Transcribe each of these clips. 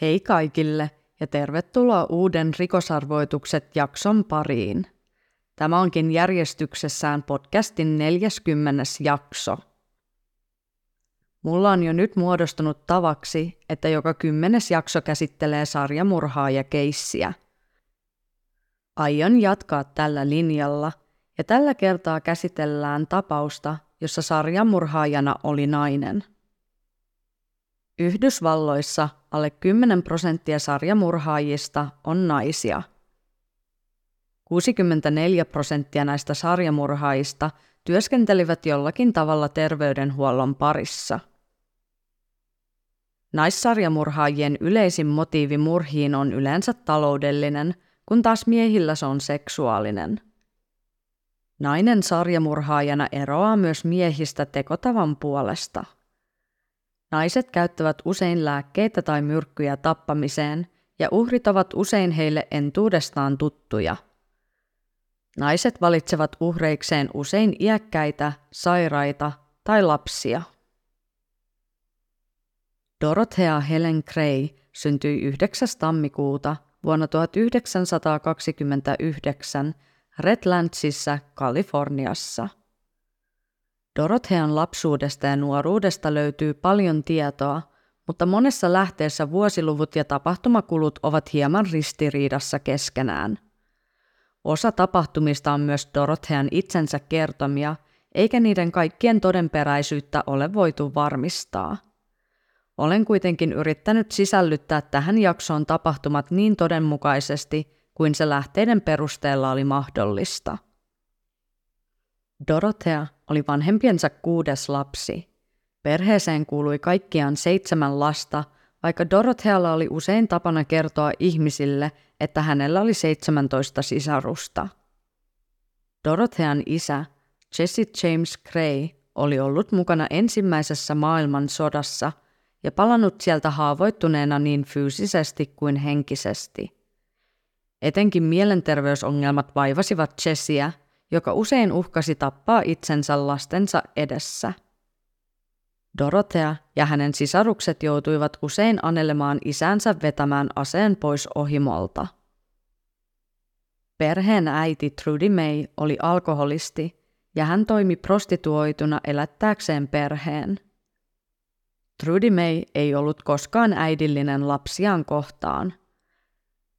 Hei kaikille ja tervetuloa uuden Rikosarvoitukset jakson pariin. Tämä onkin järjestyksessään podcastin 40. jakso. Mulla on jo nyt muodostunut tavaksi, että joka kymmenes jakso käsittelee sarjamurhaa ja keissiä. Aion jatkaa tällä linjalla ja tällä kertaa käsitellään tapausta, jossa sarjamurhaajana oli nainen – Yhdysvalloissa alle 10 prosenttia sarjamurhaajista on naisia. 64 prosenttia näistä sarjamurhaajista työskentelivät jollakin tavalla terveydenhuollon parissa. Naissarjamurhaajien yleisin motiivi murhiin on yleensä taloudellinen, kun taas miehillä se on seksuaalinen. Nainen sarjamurhaajana eroaa myös miehistä tekotavan puolesta – Naiset käyttävät usein lääkkeitä tai myrkkyjä tappamiseen, ja uhrit ovat usein heille entuudestaan tuttuja. Naiset valitsevat uhreikseen usein iäkkäitä, sairaita tai lapsia. Dorothea Helen Gray syntyi 9. tammikuuta vuonna 1929 Redlandsissa, Kaliforniassa. Dorothean lapsuudesta ja nuoruudesta löytyy paljon tietoa, mutta monessa lähteessä vuosiluvut ja tapahtumakulut ovat hieman ristiriidassa keskenään. Osa tapahtumista on myös Dorothean itsensä kertomia, eikä niiden kaikkien todenperäisyyttä ole voitu varmistaa. Olen kuitenkin yrittänyt sisällyttää tähän jaksoon tapahtumat niin todenmukaisesti kuin se lähteiden perusteella oli mahdollista. Dorothea oli vanhempiensa kuudes lapsi. Perheeseen kuului kaikkiaan seitsemän lasta, vaikka Dorothealla oli usein tapana kertoa ihmisille, että hänellä oli 17 sisarusta. Dorothean isä, Jesse James Gray, oli ollut mukana ensimmäisessä maailmansodassa ja palannut sieltä haavoittuneena niin fyysisesti kuin henkisesti. Etenkin mielenterveysongelmat vaivasivat Jesseä joka usein uhkasi tappaa itsensä lastensa edessä. Dorothea ja hänen sisarukset joutuivat usein anelemaan isänsä vetämään aseen pois ohimolta. Perheen äiti Trudy May oli alkoholisti ja hän toimi prostituoituna elättääkseen perheen. Trudy May ei ollut koskaan äidillinen lapsiaan kohtaan –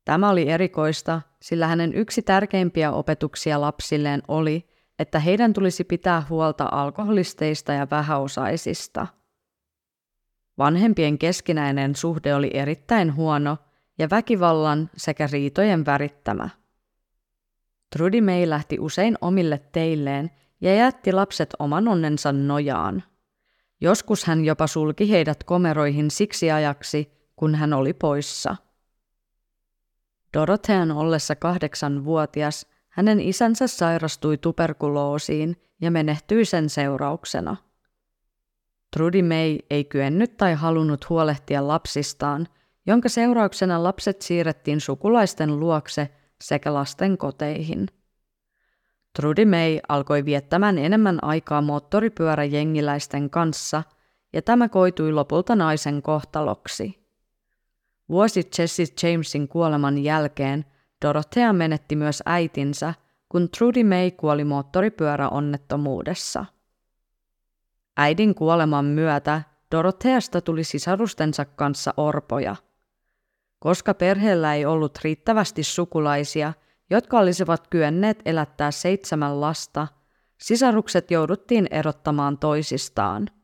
Tämä oli erikoista, sillä hänen yksi tärkeimpiä opetuksia lapsilleen oli, että heidän tulisi pitää huolta alkoholisteista ja vähäosaisista. Vanhempien keskinäinen suhde oli erittäin huono ja väkivallan sekä riitojen värittämä. Trudy May lähti usein omille teilleen ja jätti lapset oman onnensa nojaan. Joskus hän jopa sulki heidät komeroihin siksi ajaksi, kun hän oli poissa – Dorothean ollessa kahdeksanvuotias hänen isänsä sairastui tuberkuloosiin ja menehtyi sen seurauksena. Trudy May ei kyennyt tai halunnut huolehtia lapsistaan, jonka seurauksena lapset siirrettiin sukulaisten luokse sekä lasten koteihin. Trudy May alkoi viettämään enemmän aikaa moottoripyöräjengiläisten kanssa, ja tämä koitui lopulta naisen kohtaloksi. Vuosi Jesse Jamesin kuoleman jälkeen Dorothea menetti myös äitinsä, kun Trudy May kuoli moottoripyöräonnettomuudessa. Äidin kuoleman myötä Dorotheasta tuli sisarustensa kanssa orpoja. Koska perheellä ei ollut riittävästi sukulaisia, jotka olisivat kyenneet elättää seitsemän lasta, sisarukset jouduttiin erottamaan toisistaan –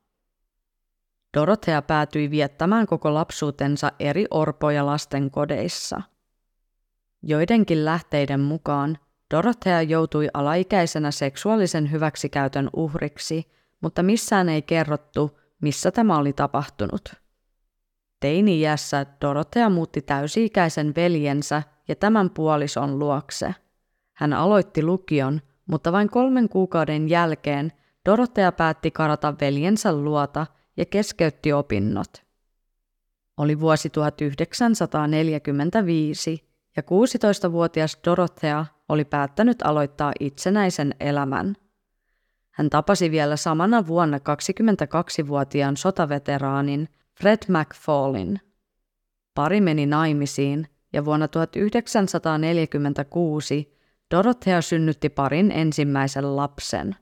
Dorothea päätyi viettämään koko lapsuutensa eri orpo- ja lastenkodeissa. Joidenkin lähteiden mukaan Dorothea joutui alaikäisenä seksuaalisen hyväksikäytön uhriksi, mutta missään ei kerrottu, missä tämä oli tapahtunut. Teini-iässä Dorothea muutti täysi-ikäisen veljensä ja tämän puolison luokse. Hän aloitti lukion, mutta vain kolmen kuukauden jälkeen Dorothea päätti karata veljensä luota ja keskeytti opinnot. Oli vuosi 1945 ja 16-vuotias Dorothea oli päättänyt aloittaa itsenäisen elämän. Hän tapasi vielä samana vuonna 22-vuotiaan sotaveteraanin Fred McFallin. pari meni naimisiin ja vuonna 1946 Dorothea synnytti parin ensimmäisen lapsen.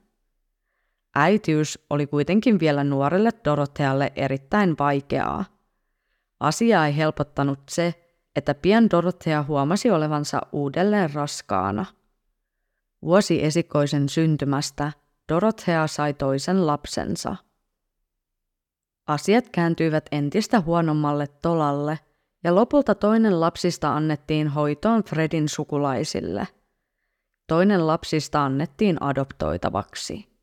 Äitiys oli kuitenkin vielä nuorelle Dorothealle erittäin vaikeaa. Asia ei helpottanut se, että pian Dorothea huomasi olevansa uudelleen raskaana. Vuosi esikoisen syntymästä Dorothea sai toisen lapsensa. Asiat kääntyivät entistä huonommalle tolalle ja lopulta toinen lapsista annettiin hoitoon Fredin sukulaisille. Toinen lapsista annettiin adoptoitavaksi.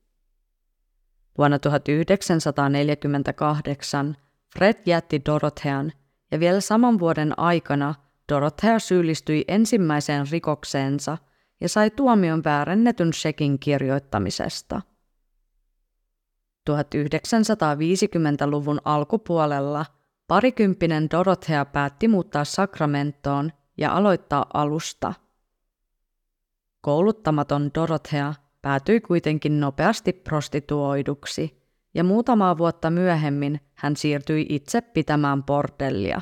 Vuonna 1948 Fred jätti Dorothean ja vielä saman vuoden aikana Dorothea syyllistyi ensimmäiseen rikokseensa ja sai tuomion väärennetyn shekin kirjoittamisesta. 1950-luvun alkupuolella parikymppinen Dorothea päätti muuttaa Sacramentoon ja aloittaa alusta. Kouluttamaton Dorothea päätyi kuitenkin nopeasti prostituoiduksi, ja muutamaa vuotta myöhemmin hän siirtyi itse pitämään bordellia.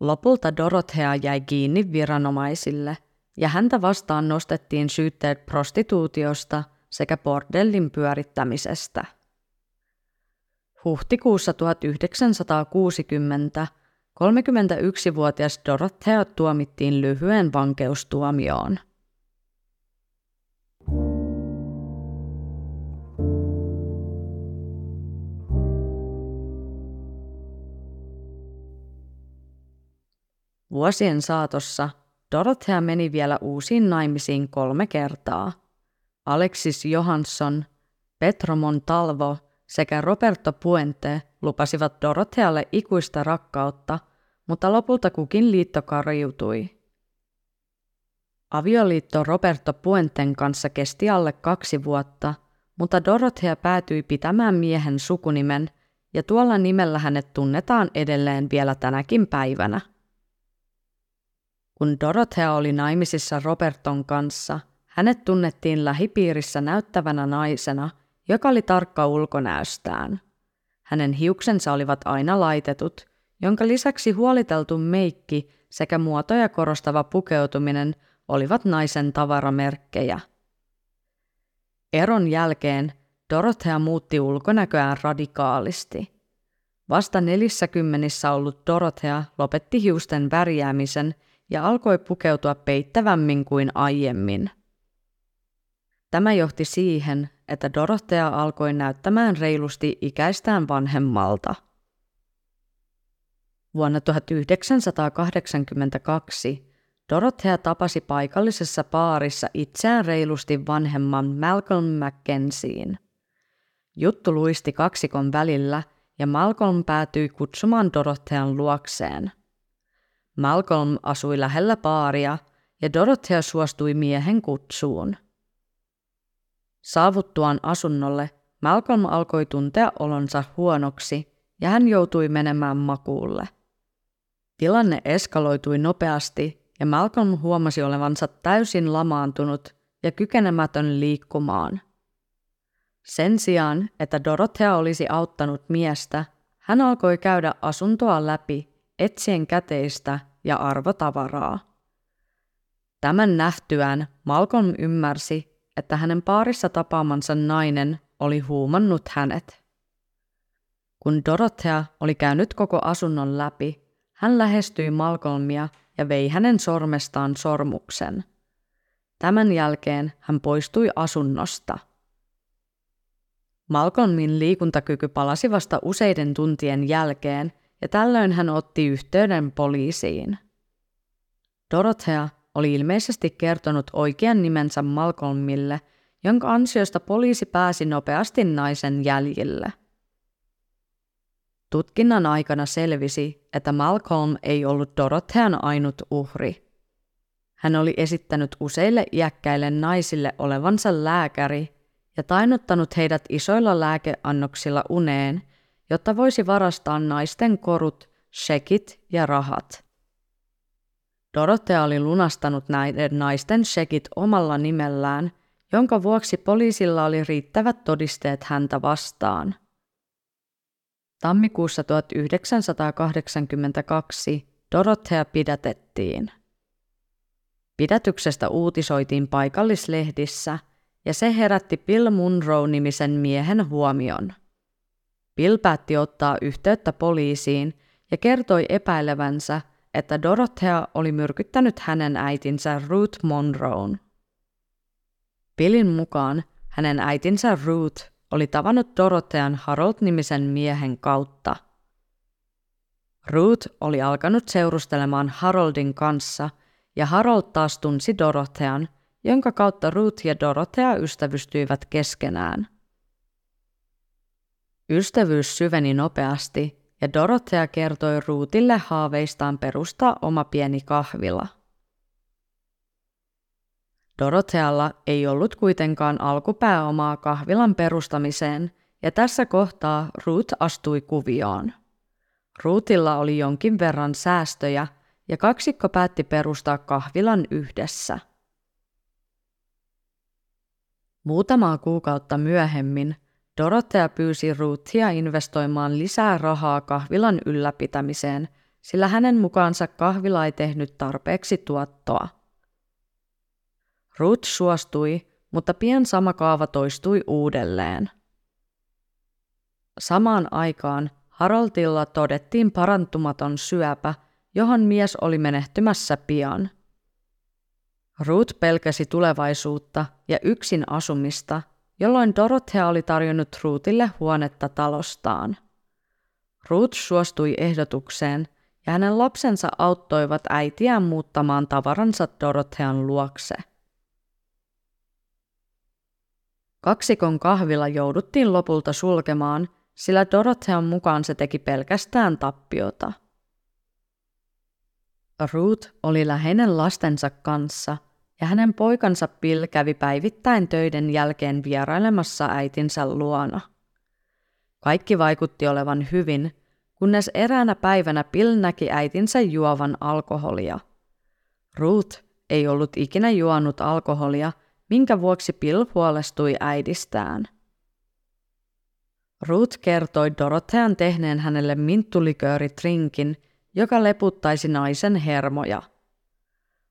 Lopulta Dorothea jäi kiinni viranomaisille, ja häntä vastaan nostettiin syytteet prostituutiosta sekä bordellin pyörittämisestä. Huhtikuussa 1960 31-vuotias Dorothea tuomittiin lyhyen vankeustuomioon – Vuosien saatossa Dorothea meni vielä uusiin naimisiin kolme kertaa. Alexis Johansson, Petro Montalvo sekä Roberto Puente lupasivat Dorothealle ikuista rakkautta, mutta lopulta kukin liitto karjutui. Avioliitto Roberto Puenten kanssa kesti alle kaksi vuotta, mutta Dorothea päätyi pitämään miehen sukunimen ja tuolla nimellä hänet tunnetaan edelleen vielä tänäkin päivänä. Kun Dorothea oli naimisissa Roberton kanssa, hänet tunnettiin lähipiirissä näyttävänä naisena, joka oli tarkka ulkonäöstään. Hänen hiuksensa olivat aina laitetut, jonka lisäksi huoliteltu meikki sekä muotoja korostava pukeutuminen olivat naisen tavaramerkkejä. Eron jälkeen Dorothea muutti ulkonäköään radikaalisti. Vasta nelissäkymmenissä ollut Dorothea lopetti hiusten värjäämisen – ja alkoi pukeutua peittävämmin kuin aiemmin. Tämä johti siihen, että Dorothea alkoi näyttämään reilusti ikäistään vanhemmalta. Vuonna 1982 Dorothea tapasi paikallisessa baarissa itseään reilusti vanhemman Malcolm Mackenzien. Juttu luisti kaksikon välillä ja Malcolm päätyi kutsumaan Dorothean luokseen – Malcolm asui lähellä baaria ja Dorothea suostui miehen kutsuun. Saavuttuaan asunnolle Malcolm alkoi tuntea olonsa huonoksi ja hän joutui menemään makuulle. Tilanne eskaloitui nopeasti ja Malcolm huomasi olevansa täysin lamaantunut ja kykenemätön liikkumaan. Sen sijaan, että Dorothea olisi auttanut miestä, hän alkoi käydä asuntoa läpi etsien käteistä ja arvotavaraa. Tämän nähtyään Malcolm ymmärsi, että hänen paarissa tapaamansa nainen oli huumannut hänet. Kun Dorothea oli käynyt koko asunnon läpi, hän lähestyi Malcolmia ja vei hänen sormestaan sormuksen. Tämän jälkeen hän poistui asunnosta. Malcolmin liikuntakyky palasi vasta useiden tuntien jälkeen ja tällöin hän otti yhteyden poliisiin. Dorothea oli ilmeisesti kertonut oikean nimensä Malcolmille, jonka ansiosta poliisi pääsi nopeasti naisen jäljille. Tutkinnan aikana selvisi, että Malcolm ei ollut Dorothean ainut uhri. Hän oli esittänyt useille iäkkäille naisille olevansa lääkäri ja tainuttanut heidät isoilla lääkeannoksilla uneen – jotta voisi varastaa naisten korut, shekit ja rahat. Dorothea oli lunastanut näiden naisten shekit omalla nimellään, jonka vuoksi poliisilla oli riittävät todisteet häntä vastaan. Tammikuussa 1982 Dorothea pidätettiin. Pidätyksestä uutisoitiin paikallislehdissä ja se herätti Bill Munro-nimisen miehen huomion. Bill päätti ottaa yhteyttä poliisiin ja kertoi epäilevänsä, että Dorothea oli myrkyttänyt hänen äitinsä Ruth Monroon. Billin mukaan hänen äitinsä Ruth oli tavannut Dorothean Harold-nimisen miehen kautta. Ruth oli alkanut seurustelemaan Haroldin kanssa ja Harold taas tunsi Dorothean, jonka kautta Ruth ja Dorothea ystävystyivät keskenään. Ystävyys syveni nopeasti ja Dorothea kertoi Ruutille haaveistaan perustaa oma pieni kahvila. Dorothealla ei ollut kuitenkaan alkupääomaa kahvilan perustamiseen, ja tässä kohtaa Ruth astui kuvioon. Ruutilla oli jonkin verran säästöjä, ja kaksikko päätti perustaa kahvilan yhdessä. Muutamaa kuukautta myöhemmin Dorothea pyysi Ruthia investoimaan lisää rahaa kahvilan ylläpitämiseen, sillä hänen mukaansa kahvila ei tehnyt tarpeeksi tuottoa. Ruth suostui, mutta pian sama kaava toistui uudelleen. Samaan aikaan Haroldilla todettiin parantumaton syöpä, johon mies oli menehtymässä pian. Ruth pelkäsi tulevaisuutta ja yksin asumista, jolloin Dorothea oli tarjonnut Ruthille huonetta talostaan. Ruth suostui ehdotukseen ja hänen lapsensa auttoivat äitiään muuttamaan tavaransa Dorothean luokse. Kaksikon kahvila jouduttiin lopulta sulkemaan, sillä Dorothean mukaan se teki pelkästään tappiota. Ruth oli läheinen lastensa kanssa – ja hänen poikansa Bill kävi päivittäin töiden jälkeen vierailemassa äitinsä luona. Kaikki vaikutti olevan hyvin, kunnes eräänä päivänä Bill näki äitinsä juovan alkoholia. Ruth ei ollut ikinä juonut alkoholia, minkä vuoksi Bill huolestui äidistään. Ruth kertoi Dorothean tehneen hänelle minttulikööritrinkin, joka leputtaisi naisen hermoja.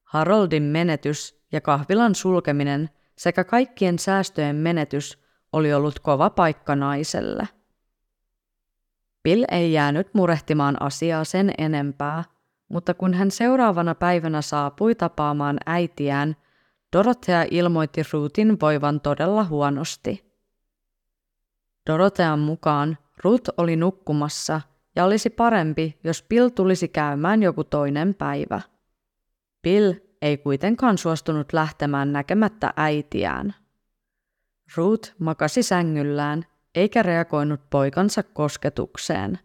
Haroldin menetys ja kahvilan sulkeminen sekä kaikkien säästöjen menetys oli ollut kova paikka naiselle. Bill ei jäänyt murehtimaan asiaa sen enempää, mutta kun hän seuraavana päivänä saapui tapaamaan äitiään, Dorothea ilmoitti Ruthin voivan todella huonosti. Dorothean mukaan Ruth oli nukkumassa ja olisi parempi, jos Bill tulisi käymään joku toinen päivä. Bill ei kuitenkaan suostunut lähtemään näkemättä äitiään. Ruth makasi sängyllään eikä reagoinut poikansa kosketukseen.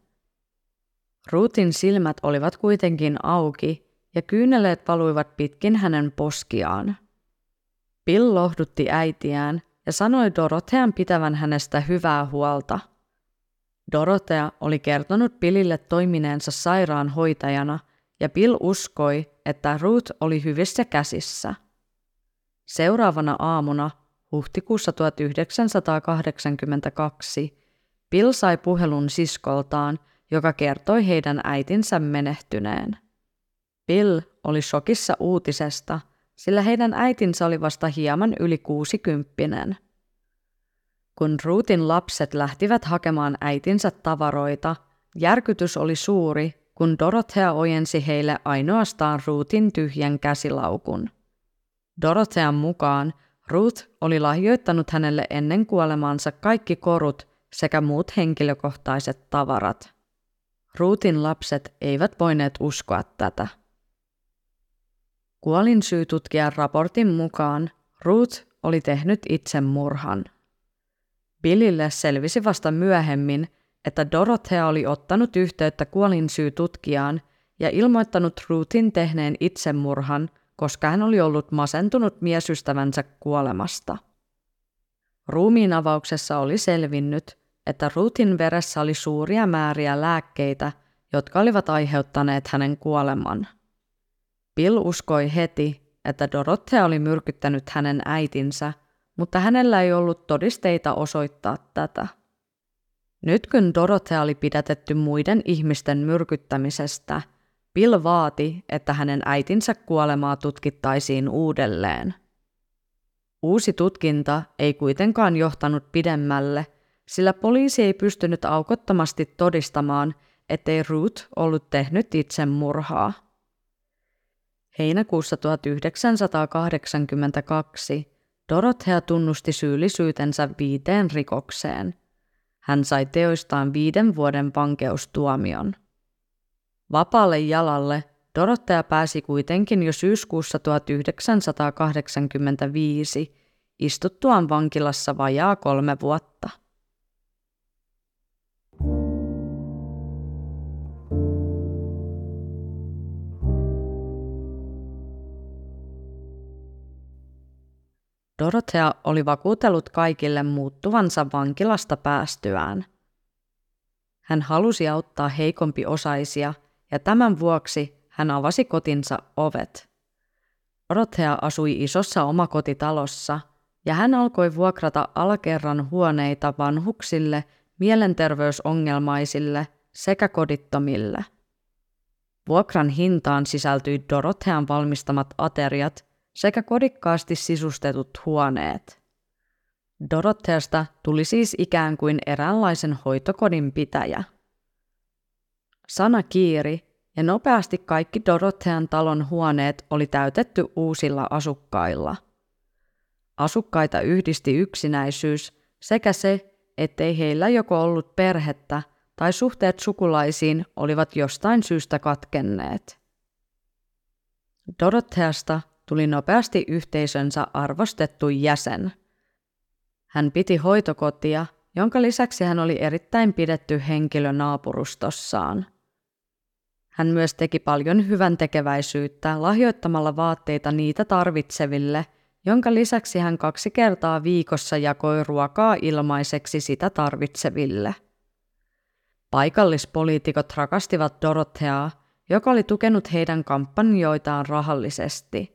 Ruthin silmät olivat kuitenkin auki ja kyyneleet valuivat pitkin hänen poskiaan. Bill lohdutti äitiään ja sanoi Dorothean pitävän hänestä hyvää huolta. Dorothea oli kertonut Billille toimineensa sairaanhoitajana – ja Bill uskoi, että Ruth oli hyvissä käsissä. Seuraavana aamuna, huhtikuussa 1982, Bill sai puhelun siskoltaan, joka kertoi heidän äitinsä menehtyneen. Bill oli shokissa uutisesta, sillä heidän äitinsä oli vasta hieman yli kuusikymppinen. Kun Ruthin lapset lähtivät hakemaan äitinsä tavaroita, järkytys oli suuri, kun Dorothea ojensi heille ainoastaan Ruthin tyhjän käsilaukun. Dorothean mukaan Ruth oli lahjoittanut hänelle ennen kuolemaansa kaikki korut sekä muut henkilökohtaiset tavarat. Ruthin lapset eivät voineet uskoa tätä. Kuolinsyytutkijan raportin mukaan Ruth oli tehnyt itsemurhan. Billille selvisi vasta myöhemmin, että Dorothea oli ottanut yhteyttä kuolinsyytutkijaan ja ilmoittanut Ruthin tehneen itsemurhan, koska hän oli ollut masentunut miesystävänsä kuolemasta. Ruumiin avauksessa oli selvinnyt, että Ruthin veressä oli suuria määriä lääkkeitä, jotka olivat aiheuttaneet hänen kuoleman. Bill uskoi heti, että Dorothea oli myrkyttänyt hänen äitinsä, mutta hänellä ei ollut todisteita osoittaa tätä. Nyt kun Dorothea oli pidätetty muiden ihmisten myrkyttämisestä, Bill vaati, että hänen äitinsä kuolemaa tutkittaisiin uudelleen. Uusi tutkinta ei kuitenkaan johtanut pidemmälle, sillä poliisi ei pystynyt aukottomasti todistamaan, ettei Ruth ollut tehnyt itsemurhaa. Heinäkuussa 1982 Dorothea tunnusti syyllisyytensä viiteen rikokseen. Hän sai teoistaan viiden vuoden vankeustuomion. Vapaalle jalalle Dorothea pääsi kuitenkin jo syyskuussa 1985 istuttuaan vankilassa vajaa kolme vuotta. Dorothea oli vakuutellut kaikille muuttuvansa vankilasta päästyään. Hän halusi auttaa heikompi osaisia ja tämän vuoksi hän avasi kotinsa ovet. Dorothea asui isossa omakotitalossa ja hän alkoi vuokrata alakerran huoneita vanhuksille, mielenterveysongelmaisille sekä kodittomille. Vuokran hintaan sisältyi Dorothean valmistamat ateriat – sekä kodikkaasti sisustetut huoneet. Dorotteasta tuli siis ikään kuin eräänlaisen hoitokodin pitäjä. Sana kiiri ja nopeasti kaikki Dorottean talon huoneet oli täytetty uusilla asukkailla. Asukkaita yhdisti yksinäisyys sekä se, ettei heillä joko ollut perhettä tai suhteet sukulaisiin olivat jostain syystä katkenneet. Dorotteasta tuli nopeasti yhteisönsä arvostettu jäsen. Hän piti hoitokotia, jonka lisäksi hän oli erittäin pidetty henkilö naapurustossaan. Hän myös teki paljon hyvän tekeväisyyttä lahjoittamalla vaatteita niitä tarvitseville, jonka lisäksi hän kaksi kertaa viikossa jakoi ruokaa ilmaiseksi sitä tarvitseville. Paikallispoliitikot rakastivat Dorotheaa, joka oli tukenut heidän kampanjoitaan rahallisesti –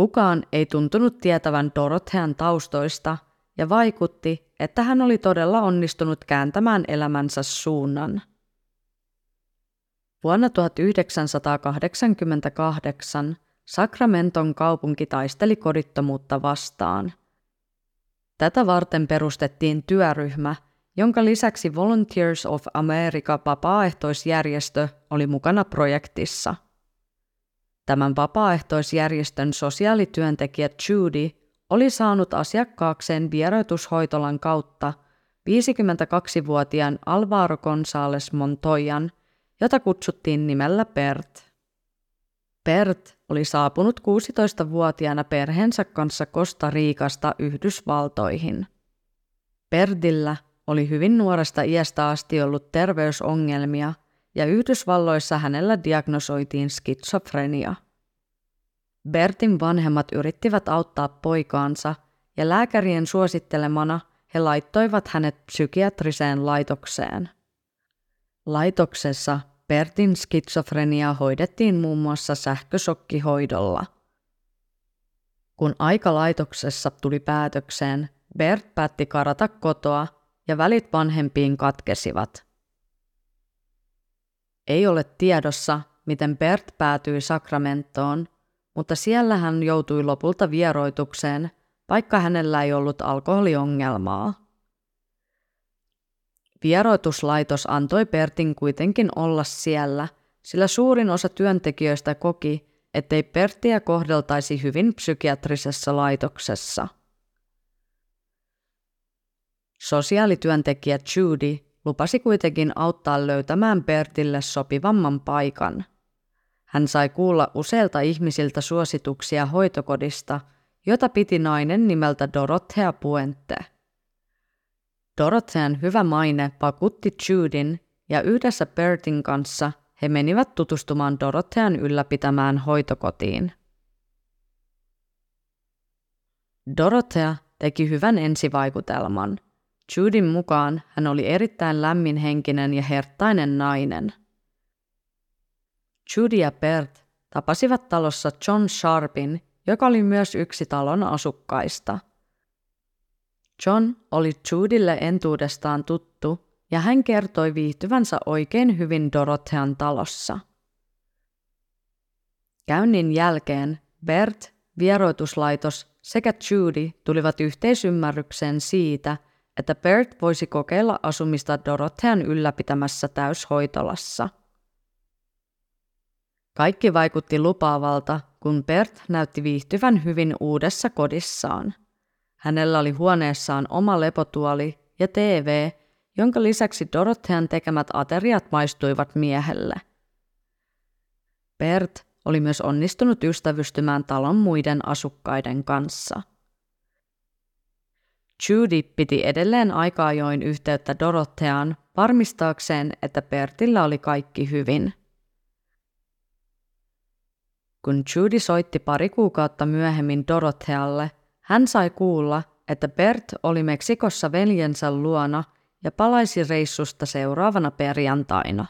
Kukaan ei tuntunut tietävän Dorothean taustoista ja vaikutti, että hän oli todella onnistunut kääntämään elämänsä suunnan. Vuonna 1988 Sacramenton kaupunki taisteli kodittomuutta vastaan. Tätä varten perustettiin työryhmä, jonka lisäksi Volunteers of America vapaaehtoisjärjestö oli mukana projektissa – Tämän vapaaehtoisjärjestön sosiaalityöntekijä Judy oli saanut asiakkaakseen vieroitushoitolan kautta 52-vuotiaan Alvaro González Montoyan, jota kutsuttiin nimellä Bert. Bert oli saapunut 16-vuotiaana perheensä kanssa Costa Riikasta Yhdysvaltoihin. Bertillä oli hyvin nuoresta iästä asti ollut terveysongelmia – ja Yhdysvalloissa hänellä diagnosoitiin skitsofrenia. Bertin vanhemmat yrittivät auttaa poikaansa ja lääkärien suosittelemana he laittoivat hänet psykiatriseen laitokseen. Laitoksessa Bertin skitsofrenia hoidettiin muun muassa sähkösokkihoidolla. Kun aika laitoksessa tuli päätökseen, Bert päätti karata kotoa ja välit vanhempiin katkesivat – ei ole tiedossa, miten Bert päätyi Sakramentoon, mutta siellä hän joutui lopulta vieroitukseen, vaikka hänellä ei ollut alkoholiongelmaa. Vieroituslaitos antoi Bertin kuitenkin olla siellä, sillä suurin osa työntekijöistä koki, ettei Bertiä kohdeltaisi hyvin psykiatrisessa laitoksessa. Sosiaalityöntekijä Judy lupasi kuitenkin auttaa löytämään Bertille sopivamman paikan. Hän sai kuulla useilta ihmisiltä suosituksia hoitokodista, jota piti nainen nimeltä Dorothea Puente. Dorothean hyvä maine vakuutti Judin ja yhdessä Bertin kanssa he menivät tutustumaan Dorothean ylläpitämään hoitokotiin. Dorothea teki hyvän ensivaikutelman – Judin mukaan hän oli erittäin lämminhenkinen ja herttainen nainen. Judy ja Bert tapasivat talossa John Sharpin, joka oli myös yksi talon asukkaista. John oli Judylle entuudestaan tuttu ja hän kertoi viihtyvänsä oikein hyvin Dorothean talossa. Käynnin jälkeen Bert, vieroituslaitos sekä Judy tulivat yhteisymmärrykseen siitä, että Bert voisi kokeilla asumista Dorothean ylläpitämässä täyshoitolassa. Kaikki vaikutti lupaavalta, kun Bert näytti viihtyvän hyvin uudessa kodissaan. Hänellä oli huoneessaan oma lepotuoli ja TV, jonka lisäksi Dorothean tekemät ateriat maistuivat miehelle. Bert oli myös onnistunut ystävystymään talon muiden asukkaiden kanssa. Judy piti edelleen aika ajoin yhteyttä Dorotheaan varmistaakseen, että Bertillä oli kaikki hyvin. Kun Judy soitti pari kuukautta myöhemmin Dorothealle, hän sai kuulla, että Bert oli Meksikossa veljensä luona ja palaisi reissusta seuraavana perjantaina.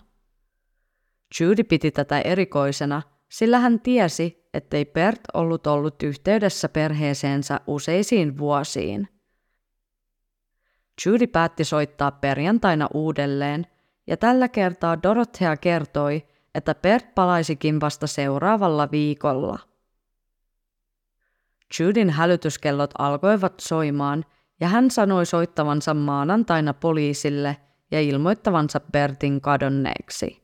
Judy piti tätä erikoisena, sillä hän tiesi, ettei Bert ollut ollut yhteydessä perheeseensä useisiin vuosiin. Judy päätti soittaa perjantaina uudelleen, ja tällä kertaa Dorothea kertoi, että Bert palaisikin vasta seuraavalla viikolla. Judyn hälytyskellot alkoivat soimaan, ja hän sanoi soittavansa maanantaina poliisille ja ilmoittavansa Bertin kadonneeksi.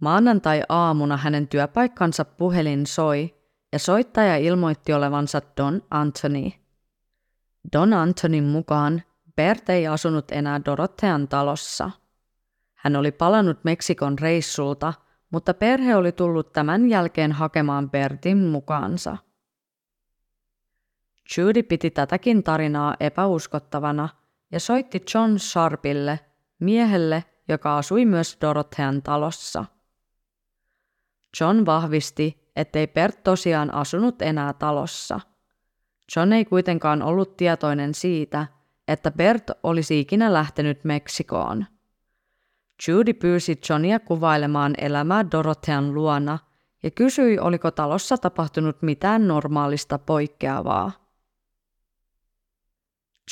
Maanantai-aamuna hänen työpaikkansa puhelin soi ja soittaja ilmoitti olevansa Don Anthony. Don Antonin mukaan Bert ei asunut enää Dorothean talossa. Hän oli palannut Meksikon reissulta, mutta perhe oli tullut tämän jälkeen hakemaan Bertin mukaansa. Judy piti tätäkin tarinaa epäuskottavana ja soitti John Sharpille, miehelle, joka asui myös Dorothean talossa – John vahvisti, ettei Bert tosiaan asunut enää talossa. John ei kuitenkaan ollut tietoinen siitä, että Bert olisi ikinä lähtenyt Meksikoon. Judy pyysi Johnia kuvailemaan elämää Dorothean luona ja kysyi, oliko talossa tapahtunut mitään normaalista poikkeavaa.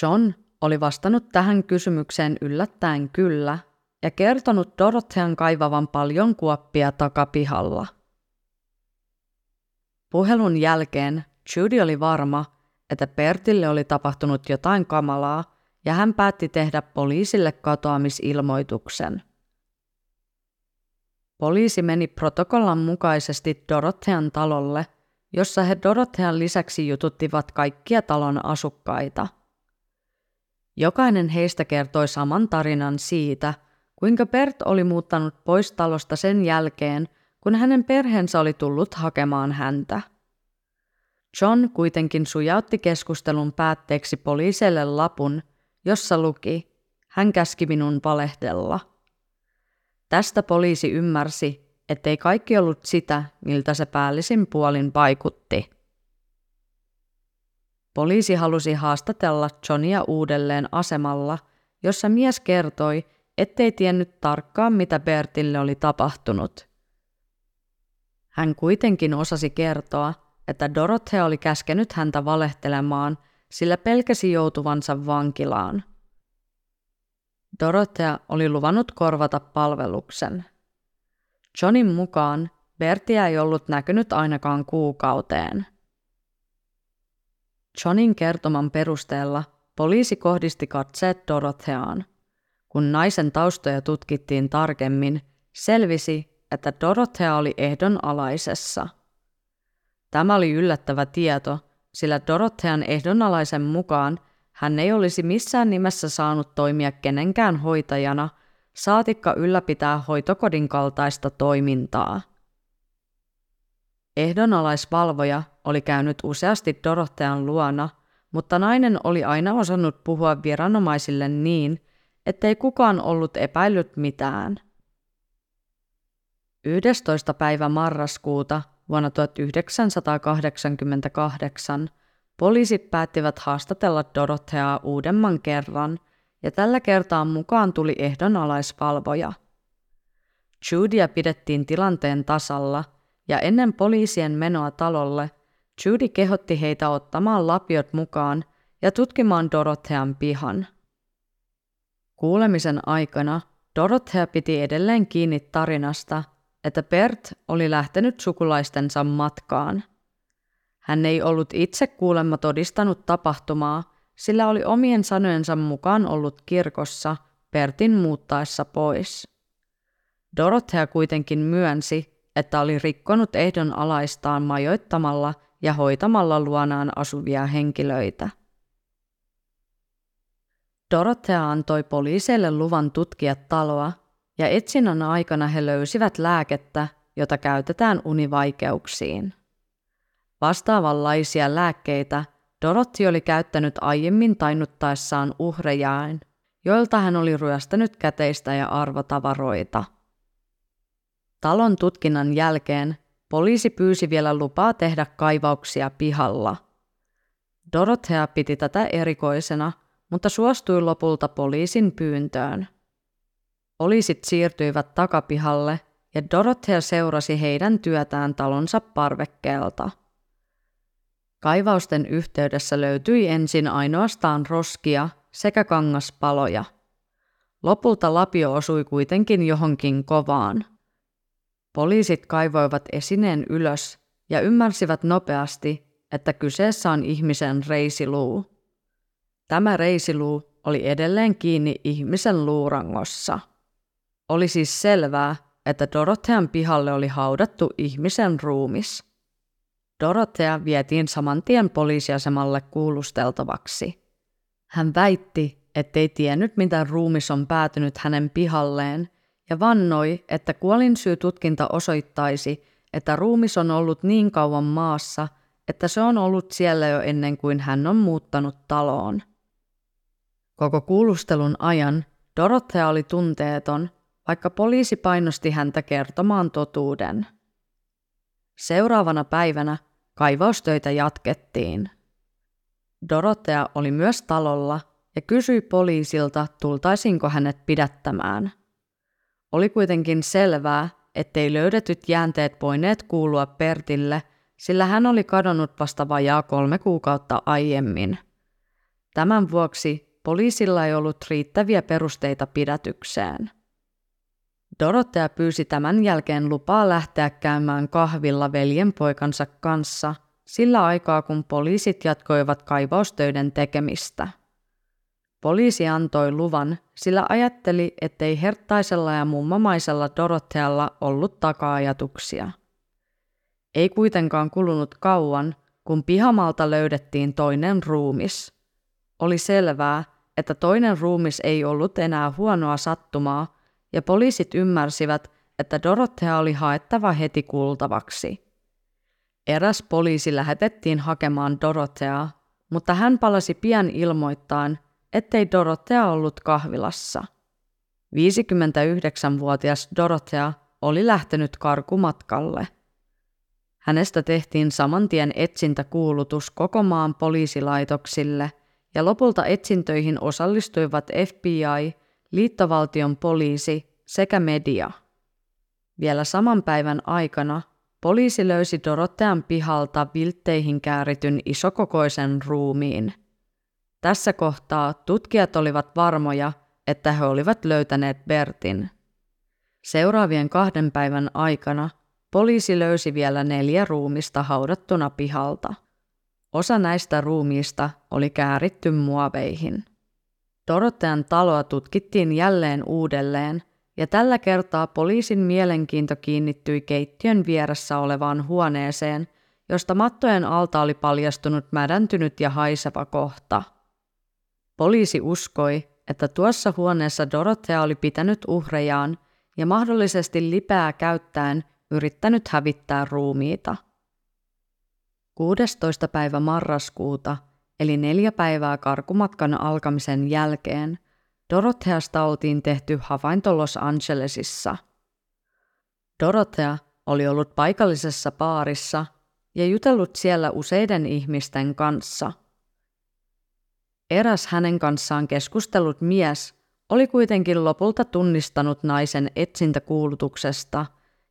John oli vastannut tähän kysymykseen yllättäen kyllä – ja kertonut Dorothean kaivavan paljon kuoppia takapihalla. Puhelun jälkeen Judy oli varma, että Bertille oli tapahtunut jotain kamalaa ja hän päätti tehdä poliisille katoamisilmoituksen. Poliisi meni protokollan mukaisesti Dorothean talolle, jossa he Dorothean lisäksi jututtivat kaikkia talon asukkaita. Jokainen heistä kertoi saman tarinan siitä, kuinka Bert oli muuttanut pois talosta sen jälkeen, kun hänen perheensä oli tullut hakemaan häntä. John kuitenkin sujautti keskustelun päätteeksi poliiselle lapun, jossa luki, hän käski minun valehdella. Tästä poliisi ymmärsi, ettei kaikki ollut sitä, miltä se päällisin puolin vaikutti. Poliisi halusi haastatella Johnia uudelleen asemalla, jossa mies kertoi, ettei tiennyt tarkkaan, mitä Bertille oli tapahtunut. Hän kuitenkin osasi kertoa, että Dorothea oli käskenyt häntä valehtelemaan, sillä pelkäsi joutuvansa vankilaan. Dorothea oli luvannut korvata palveluksen. Johnin mukaan Bertia ei ollut näkynyt ainakaan kuukauteen. Johnin kertoman perusteella poliisi kohdisti katseet Dorotheaan – kun naisen taustoja tutkittiin tarkemmin, selvisi, että Dorothea oli ehdonalaisessa. Tämä oli yllättävä tieto, sillä Dorothean ehdonalaisen mukaan hän ei olisi missään nimessä saanut toimia kenenkään hoitajana, saatikka ylläpitää hoitokodin kaltaista toimintaa. Ehdonalaisvalvoja oli käynyt useasti Dorothean luona, mutta nainen oli aina osannut puhua viranomaisille niin, ettei kukaan ollut epäillyt mitään. 11. päivä marraskuuta vuonna 1988 poliisit päättivät haastatella Dorotheaa uudemman kerran, ja tällä kertaa mukaan tuli ehdonalaisvalvoja. Judya pidettiin tilanteen tasalla, ja ennen poliisien menoa talolle Judy kehotti heitä ottamaan lapiot mukaan ja tutkimaan Dorothean pihan. Kuulemisen aikana Dorothea piti edelleen kiinni tarinasta, että Bert oli lähtenyt sukulaistensa matkaan. Hän ei ollut itse kuulemma todistanut tapahtumaa, sillä oli omien sanojensa mukaan ollut kirkossa Bertin muuttaessa pois. Dorothea kuitenkin myönsi, että oli rikkonut ehdon alaistaan majoittamalla ja hoitamalla luonaan asuvia henkilöitä. Dorothea antoi poliiseille luvan tutkia taloa, ja etsinnän aikana he löysivät lääkettä, jota käytetään univaikeuksiin. Vastaavanlaisia lääkkeitä Dorotti oli käyttänyt aiemmin tainnuttaessaan uhrejaan, joilta hän oli ryöstänyt käteistä ja arvotavaroita. Talon tutkinnan jälkeen poliisi pyysi vielä lupaa tehdä kaivauksia pihalla. Dorothea piti tätä erikoisena, mutta suostui lopulta poliisin pyyntöön. Poliisit siirtyivät takapihalle ja Dorothea seurasi heidän työtään talonsa parvekkeelta. Kaivausten yhteydessä löytyi ensin ainoastaan roskia sekä kangaspaloja. Lopulta lapio osui kuitenkin johonkin kovaan. Poliisit kaivoivat esineen ylös ja ymmärsivät nopeasti, että kyseessä on ihmisen reisiluu. Tämä reisiluu oli edelleen kiinni ihmisen luurangossa. Oli siis selvää, että Dorothean pihalle oli haudattu ihmisen ruumis. Dorothea vietiin saman tien poliisiasemalle kuulusteltavaksi. Hän väitti, ettei tiennyt, mitä ruumis on päätynyt hänen pihalleen, ja vannoi, että kuolinsyytutkinta osoittaisi, että ruumis on ollut niin kauan maassa, että se on ollut siellä jo ennen kuin hän on muuttanut taloon. Koko kuulustelun ajan Dorothea oli tunteeton, vaikka poliisi painosti häntä kertomaan totuuden. Seuraavana päivänä kaivaustöitä jatkettiin. Dorothea oli myös talolla ja kysyi poliisilta, tultaisinko hänet pidättämään. Oli kuitenkin selvää, ettei löydetyt jäänteet voineet kuulua Pertille, sillä hän oli kadonnut vasta vajaa kolme kuukautta aiemmin. Tämän vuoksi poliisilla ei ollut riittäviä perusteita pidätykseen. Dorothea pyysi tämän jälkeen lupaa lähteä käymään kahvilla veljenpoikansa kanssa sillä aikaa kun poliisit jatkoivat kaivaustöiden tekemistä. Poliisi antoi luvan, sillä ajatteli, ettei herttaisella ja mummamaisella Dorothealla ollut taka-ajatuksia. Ei kuitenkaan kulunut kauan, kun pihamalta löydettiin toinen ruumis. Oli selvää, että toinen ruumis ei ollut enää huonoa sattumaa, ja poliisit ymmärsivät, että Dorothea oli haettava heti kuultavaksi. Eräs poliisi lähetettiin hakemaan Dorotheaa, mutta hän palasi pian ilmoittain, ettei Dorothea ollut kahvilassa. 59-vuotias Dorothea oli lähtenyt karkumatkalle. Hänestä tehtiin saman tien etsintäkuulutus koko maan poliisilaitoksille ja lopulta etsintöihin osallistuivat FBI, liittovaltion poliisi sekä media. Vielä saman päivän aikana poliisi löysi Dorotean pihalta viltteihin käärityn isokokoisen ruumiin. Tässä kohtaa tutkijat olivat varmoja, että he olivat löytäneet Bertin. Seuraavien kahden päivän aikana poliisi löysi vielä neljä ruumista haudattuna pihalta. Osa näistä ruumiista oli kääritty muoveihin. Dorotean taloa tutkittiin jälleen uudelleen, ja tällä kertaa poliisin mielenkiinto kiinnittyi keittiön vieressä olevaan huoneeseen, josta mattojen alta oli paljastunut mädäntynyt ja haiseva kohta. Poliisi uskoi, että tuossa huoneessa Dorothea oli pitänyt uhrejaan ja mahdollisesti lipeää käyttäen yrittänyt hävittää ruumiita. 16. päivä marraskuuta – eli neljä päivää karkumatkan alkamisen jälkeen, Dorotheasta oltiin tehty havainto Los Angelesissa. Dorothea oli ollut paikallisessa baarissa ja jutellut siellä useiden ihmisten kanssa. Eräs hänen kanssaan keskustellut mies oli kuitenkin lopulta tunnistanut naisen etsintäkuulutuksesta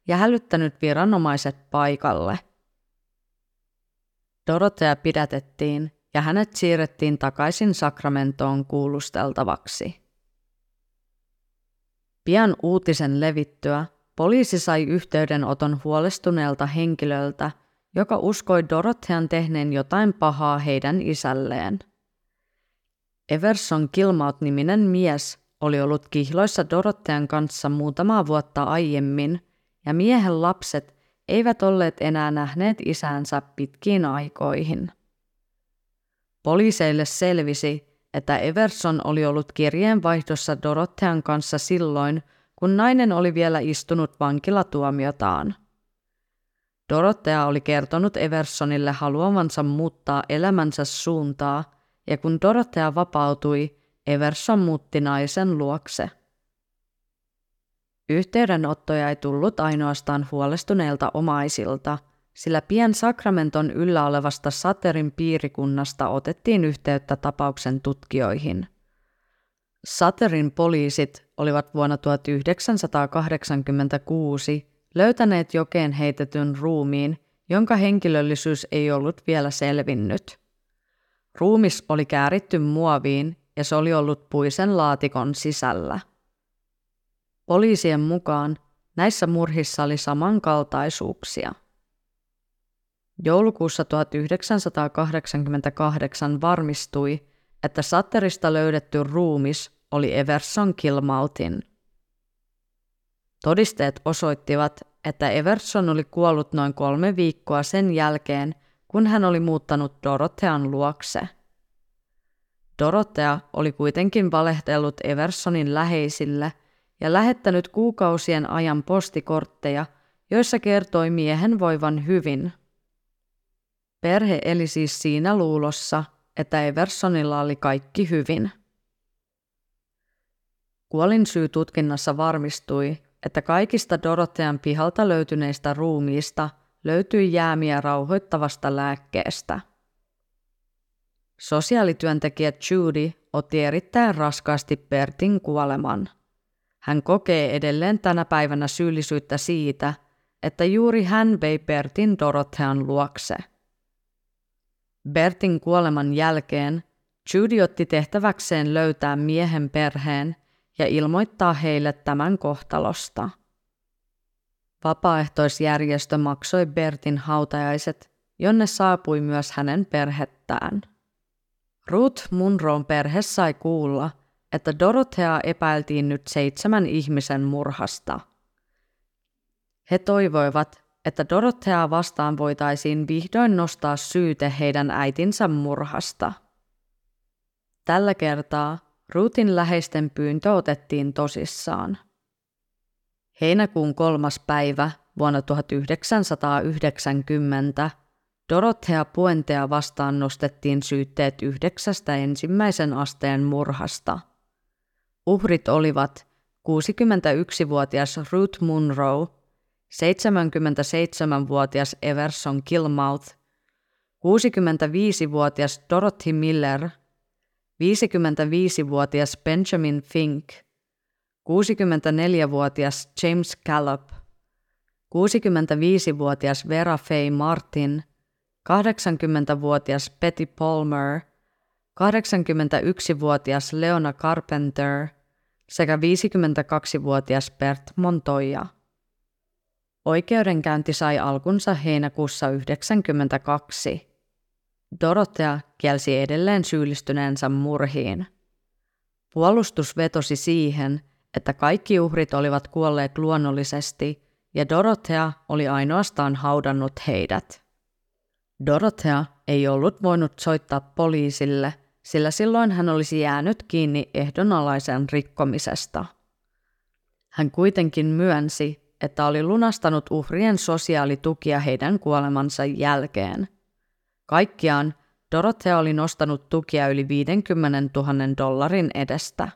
ja hälyttänyt viranomaiset paikalle – Dorothea pidätettiin ja hänet siirrettiin takaisin Sakramentoon kuulusteltavaksi. Pian uutisen levittyä poliisi sai yhteydenoton huolestuneelta henkilöltä, joka uskoi Dorothean tehneen jotain pahaa heidän isälleen. Everson Kilmaut-niminen mies oli ollut kihloissa Dorothean kanssa muutamaa vuotta aiemmin, ja miehen lapset eivät olleet enää nähneet isänsä pitkiin aikoihin. Poliiseille selvisi, että Everson oli ollut kirjeenvaihdossa Dorothean kanssa silloin, kun nainen oli vielä istunut vankilatuomiotaan. Dorothea oli kertonut Eversonille haluavansa muuttaa elämänsä suuntaa, ja kun Dorothea vapautui, Everson muutti naisen luokse. Yhteydenottoja ei tullut ainoastaan huolestuneilta omaisilta, sillä pien Sakramenton yllä olevasta Saterin piirikunnasta otettiin yhteyttä tapauksen tutkijoihin. Saterin poliisit olivat vuonna 1986 löytäneet jokeen heitetyn ruumiin, jonka henkilöllisyys ei ollut vielä selvinnyt. Ruumis oli kääritty muoviin ja se oli ollut puisen laatikon sisällä. Poliisien mukaan näissä murhissa oli samankaltaisuuksia. Joulukuussa 1988 varmistui, että Satterista löydetty ruumis oli Everson Kilmautin. Todisteet osoittivat, että Everson oli kuollut noin kolme viikkoa sen jälkeen, kun hän oli muuttanut Dorothean luokse. Dorothea oli kuitenkin valehdellut Eversonin läheisille ja lähettänyt kuukausien ajan postikortteja, joissa kertoi miehen voivan hyvin. Perhe eli siis siinä luulossa, että Eversonilla oli kaikki hyvin. Kuolinsyy tutkinnassa varmistui, että kaikista Dorothean pihalta löytyneistä ruumiista löytyi jäämiä rauhoittavasta lääkkeestä. Sosiaalityöntekijä Judy otti erittäin raskaasti Bertin kuoleman. Hän kokee edelleen tänä päivänä syyllisyyttä siitä, että juuri hän vei Bertin Dorothean luokse. Bertin kuoleman jälkeen Judy otti tehtäväkseen löytää miehen perheen ja ilmoittaa heille tämän kohtalosta. Vapaaehtoisjärjestö maksoi Bertin hautajaiset, jonne saapui myös hänen perhettään. Ruth Munron perhe sai kuulla, että Dorothea epäiltiin nyt seitsemän ihmisen murhasta. He toivoivat, että Dorothea vastaan voitaisiin vihdoin nostaa syyte heidän äitinsä murhasta. Tällä kertaa Ruutin läheisten pyyntö otettiin tosissaan. Heinäkuun kolmas päivä vuonna 1990 Dorothea Puentea vastaan nostettiin syytteet yhdeksästä ensimmäisen asteen murhasta. Uhrit olivat 61-vuotias Ruth Munro, 77-vuotias Everson Kilmouth, 65-vuotias Dorothy Miller – 55-vuotias Benjamin Fink, 64-vuotias James Callop, 65-vuotias Vera Faye Martin, 80-vuotias Betty Palmer, 81-vuotias Leona Carpenter sekä 52-vuotias Bert Montoya. Oikeudenkäynti sai alkunsa heinäkuussa 1992. Dorothea kielsi edelleen syyllistyneensä murhiin. Puolustus vetosi siihen, että kaikki uhrit olivat kuolleet luonnollisesti ja Dorothea oli ainoastaan haudannut heidät. Dorothea ei ollut voinut soittaa poliisille, sillä silloin hän olisi jäänyt kiinni ehdonalaisen rikkomisesta. Hän kuitenkin myönsi, että oli lunastanut uhrien sosiaalitukia heidän kuolemansa jälkeen – Kaikkiaan Dorothea oli nostanut tukia yli 50 000 dollarin edestä.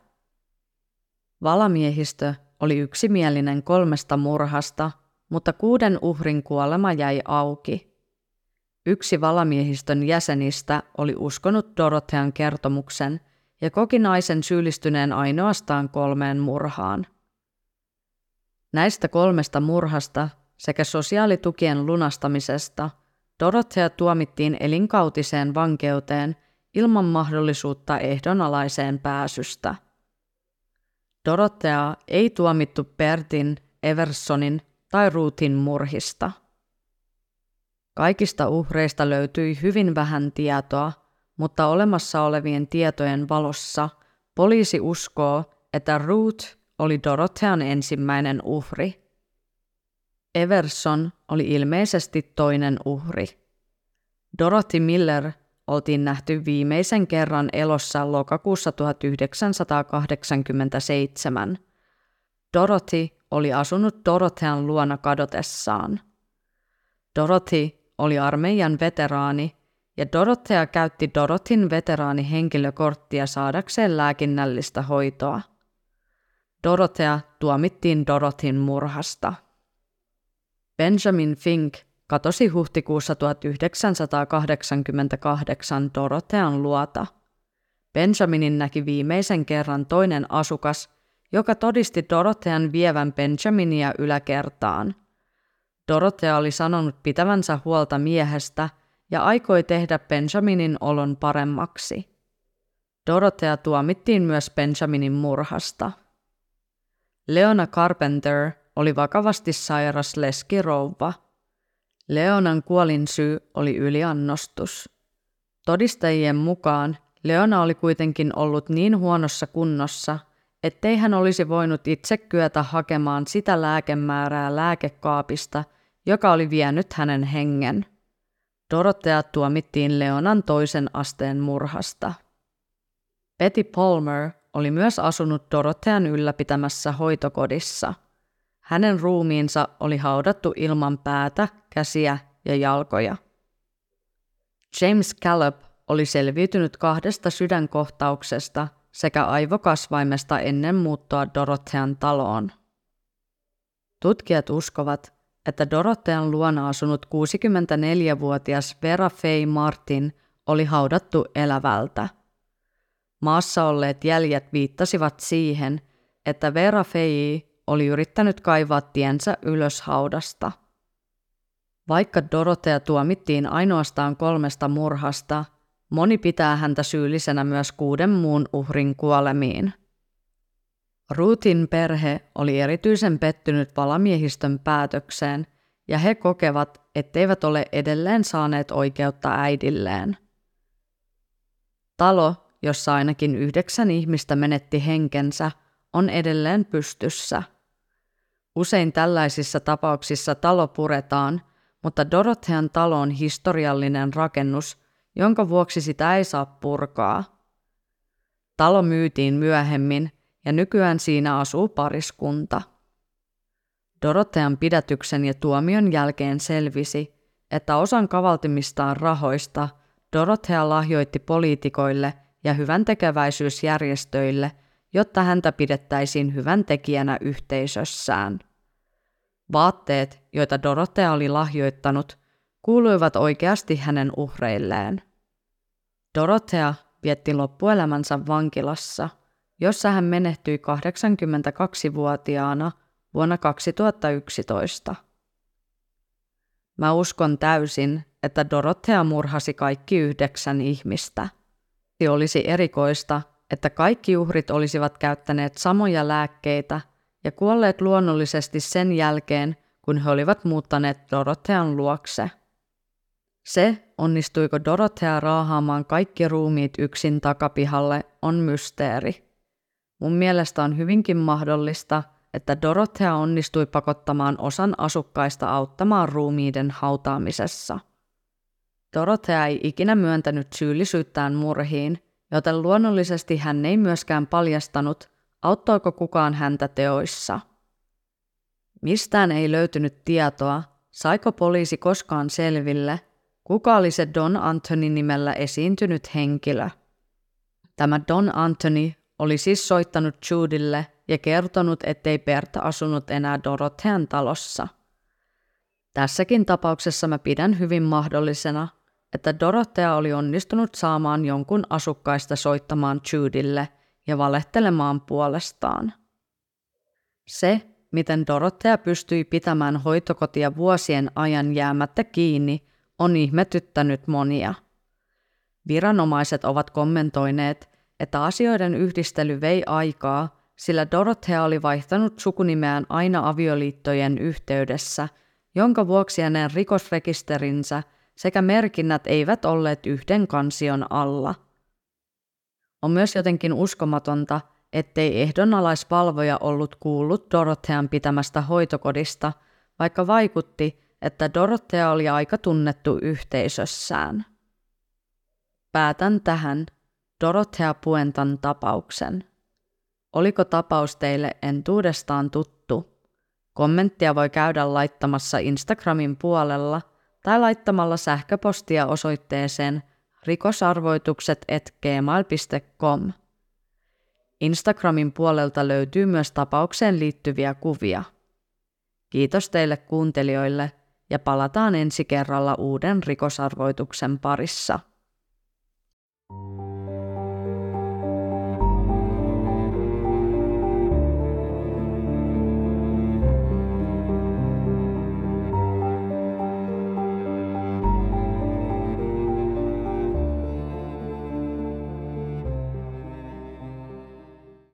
Valamiehistö oli yksimielinen kolmesta murhasta, mutta kuuden uhrin kuolema jäi auki. Yksi valamiehistön jäsenistä oli uskonut Dorothean kertomuksen ja koki naisen syyllistyneen ainoastaan kolmeen murhaan. Näistä kolmesta murhasta sekä sosiaalitukien lunastamisesta – Dorothea tuomittiin elinkautiseen vankeuteen ilman mahdollisuutta ehdonalaiseen pääsystä. Dorothea ei tuomittu Bertin, Eversonin tai Ruuthin murhista. Kaikista uhreista löytyi hyvin vähän tietoa, mutta olemassa olevien tietojen valossa poliisi uskoo, että Ruth oli Dorothean ensimmäinen uhri. Everson oli ilmeisesti toinen uhri. Dorothy Miller oltiin nähty viimeisen kerran elossa lokakuussa 1987. Dorothy oli asunut Dorothean luona kadotessaan. Dorothy oli armeijan veteraani ja Dorothea käytti Dorothin veteraanihenkilökorttia saadakseen lääkinnällistä hoitoa. Dorothea tuomittiin Dorothin murhasta. Benjamin Fink katosi huhtikuussa 1988 Dorothean luota. Benjaminin näki viimeisen kerran toinen asukas, joka todisti Dorothean vievän Benjaminia yläkertaan. Dorothea oli sanonut pitävänsä huolta miehestä ja aikoi tehdä Benjaminin olon paremmaksi. Dorothea tuomittiin myös Benjaminin murhasta. Leona Carpenter oli vakavasti sairas leskirouva. Leonan kuolinsyy oli yliannostus. Todistajien mukaan Leona oli kuitenkin ollut niin huonossa kunnossa, ettei hän olisi voinut itse kyetä hakemaan sitä lääkemäärää lääkekaapista, joka oli vienyt hänen hengen. Dorothea tuomittiin Leonan toisen asteen murhasta. Betty Palmer oli myös asunut Dorothean ylläpitämässä hoitokodissa – hänen ruumiinsa oli haudattu ilman päätä, käsiä ja jalkoja. James Caleb oli selviytynyt kahdesta sydänkohtauksesta sekä aivokasvaimesta ennen muuttoa Dorothean taloon. Tutkijat uskovat, että Dorothean luona asunut 64-vuotias Vera Faye Martin oli haudattu elävältä. Maassa olleet jäljet viittasivat siihen, että Vera Faye oli yrittänyt kaivaa tiensä ylös haudasta. Vaikka Dorotea tuomittiin ainoastaan kolmesta murhasta, moni pitää häntä syyllisenä myös kuuden muun uhrin kuolemiin. Ruutin perhe oli erityisen pettynyt valamiehistön päätökseen, ja he kokevat, etteivät ole edelleen saaneet oikeutta äidilleen. Talo, jossa ainakin yhdeksän ihmistä menetti henkensä, on edelleen pystyssä – Usein tällaisissa tapauksissa talo puretaan, mutta Dorothean talo on historiallinen rakennus, jonka vuoksi sitä ei saa purkaa. Talo myytiin myöhemmin ja nykyään siinä asuu pariskunta. Dorothean pidätyksen ja tuomion jälkeen selvisi, että osan kavaltimistaan rahoista Dorothea lahjoitti poliitikoille ja hyvän tekeväisyysjärjestöille, jotta häntä pidettäisiin hyvän tekijänä yhteisössään. Vaatteet, joita Dorothea oli lahjoittanut, kuuluivat oikeasti hänen uhreilleen. Dorothea vietti loppuelämänsä vankilassa, jossa hän menehtyi 82-vuotiaana vuonna 2011. Mä uskon täysin, että Dorothea murhasi kaikki yhdeksän ihmistä. Se olisi erikoista, että kaikki uhrit olisivat käyttäneet samoja lääkkeitä – ja kuolleet luonnollisesti sen jälkeen, kun he olivat muuttaneet Dorothean luokse. Se, onnistuiko Dorothea raahaamaan kaikki ruumiit yksin takapihalle, on mysteeri. Mun mielestä on hyvinkin mahdollista, että Dorothea onnistui pakottamaan osan asukkaista auttamaan ruumiiden hautaamisessa. Dorothea ei ikinä myöntänyt syyllisyyttään murhiin, joten luonnollisesti hän ei myöskään paljastanut, Auttoiko kukaan häntä teoissa? Mistään ei löytynyt tietoa, saiko poliisi koskaan selville, kuka oli se Don Anthony nimellä esiintynyt henkilö. Tämä Don Anthony oli siis soittanut Judylle ja kertonut, ettei Berta asunut enää Dorothean talossa. Tässäkin tapauksessa mä pidän hyvin mahdollisena, että Dorothea oli onnistunut saamaan jonkun asukkaista soittamaan Judylle – ja valehtelemaan puolestaan. Se, miten Dorothea pystyi pitämään hoitokotia vuosien ajan jäämättä kiinni, on ihmetyttänyt monia. Viranomaiset ovat kommentoineet, että asioiden yhdistely vei aikaa, sillä Dorothea oli vaihtanut sukunimeään aina avioliittojen yhteydessä, jonka vuoksi hänen rikosrekisterinsä sekä merkinnät eivät olleet yhden kansion alla. On myös jotenkin uskomatonta, ettei ehdonalaisvalvoja ollut kuullut Dorothean pitämästä hoitokodista, vaikka vaikutti, että Dorothea oli aika tunnettu yhteisössään. Päätän tähän Dorothea Puentan tapauksen. Oliko tapaus teille entuudestaan tuttu? Kommenttia voi käydä laittamassa Instagramin puolella tai laittamalla sähköpostia osoitteeseen rikosarvoitukset.gmail.com. Instagramin puolelta löytyy myös tapaukseen liittyviä kuvia. Kiitos teille kuuntelijoille ja palataan ensi kerralla uuden rikosarvoituksen parissa.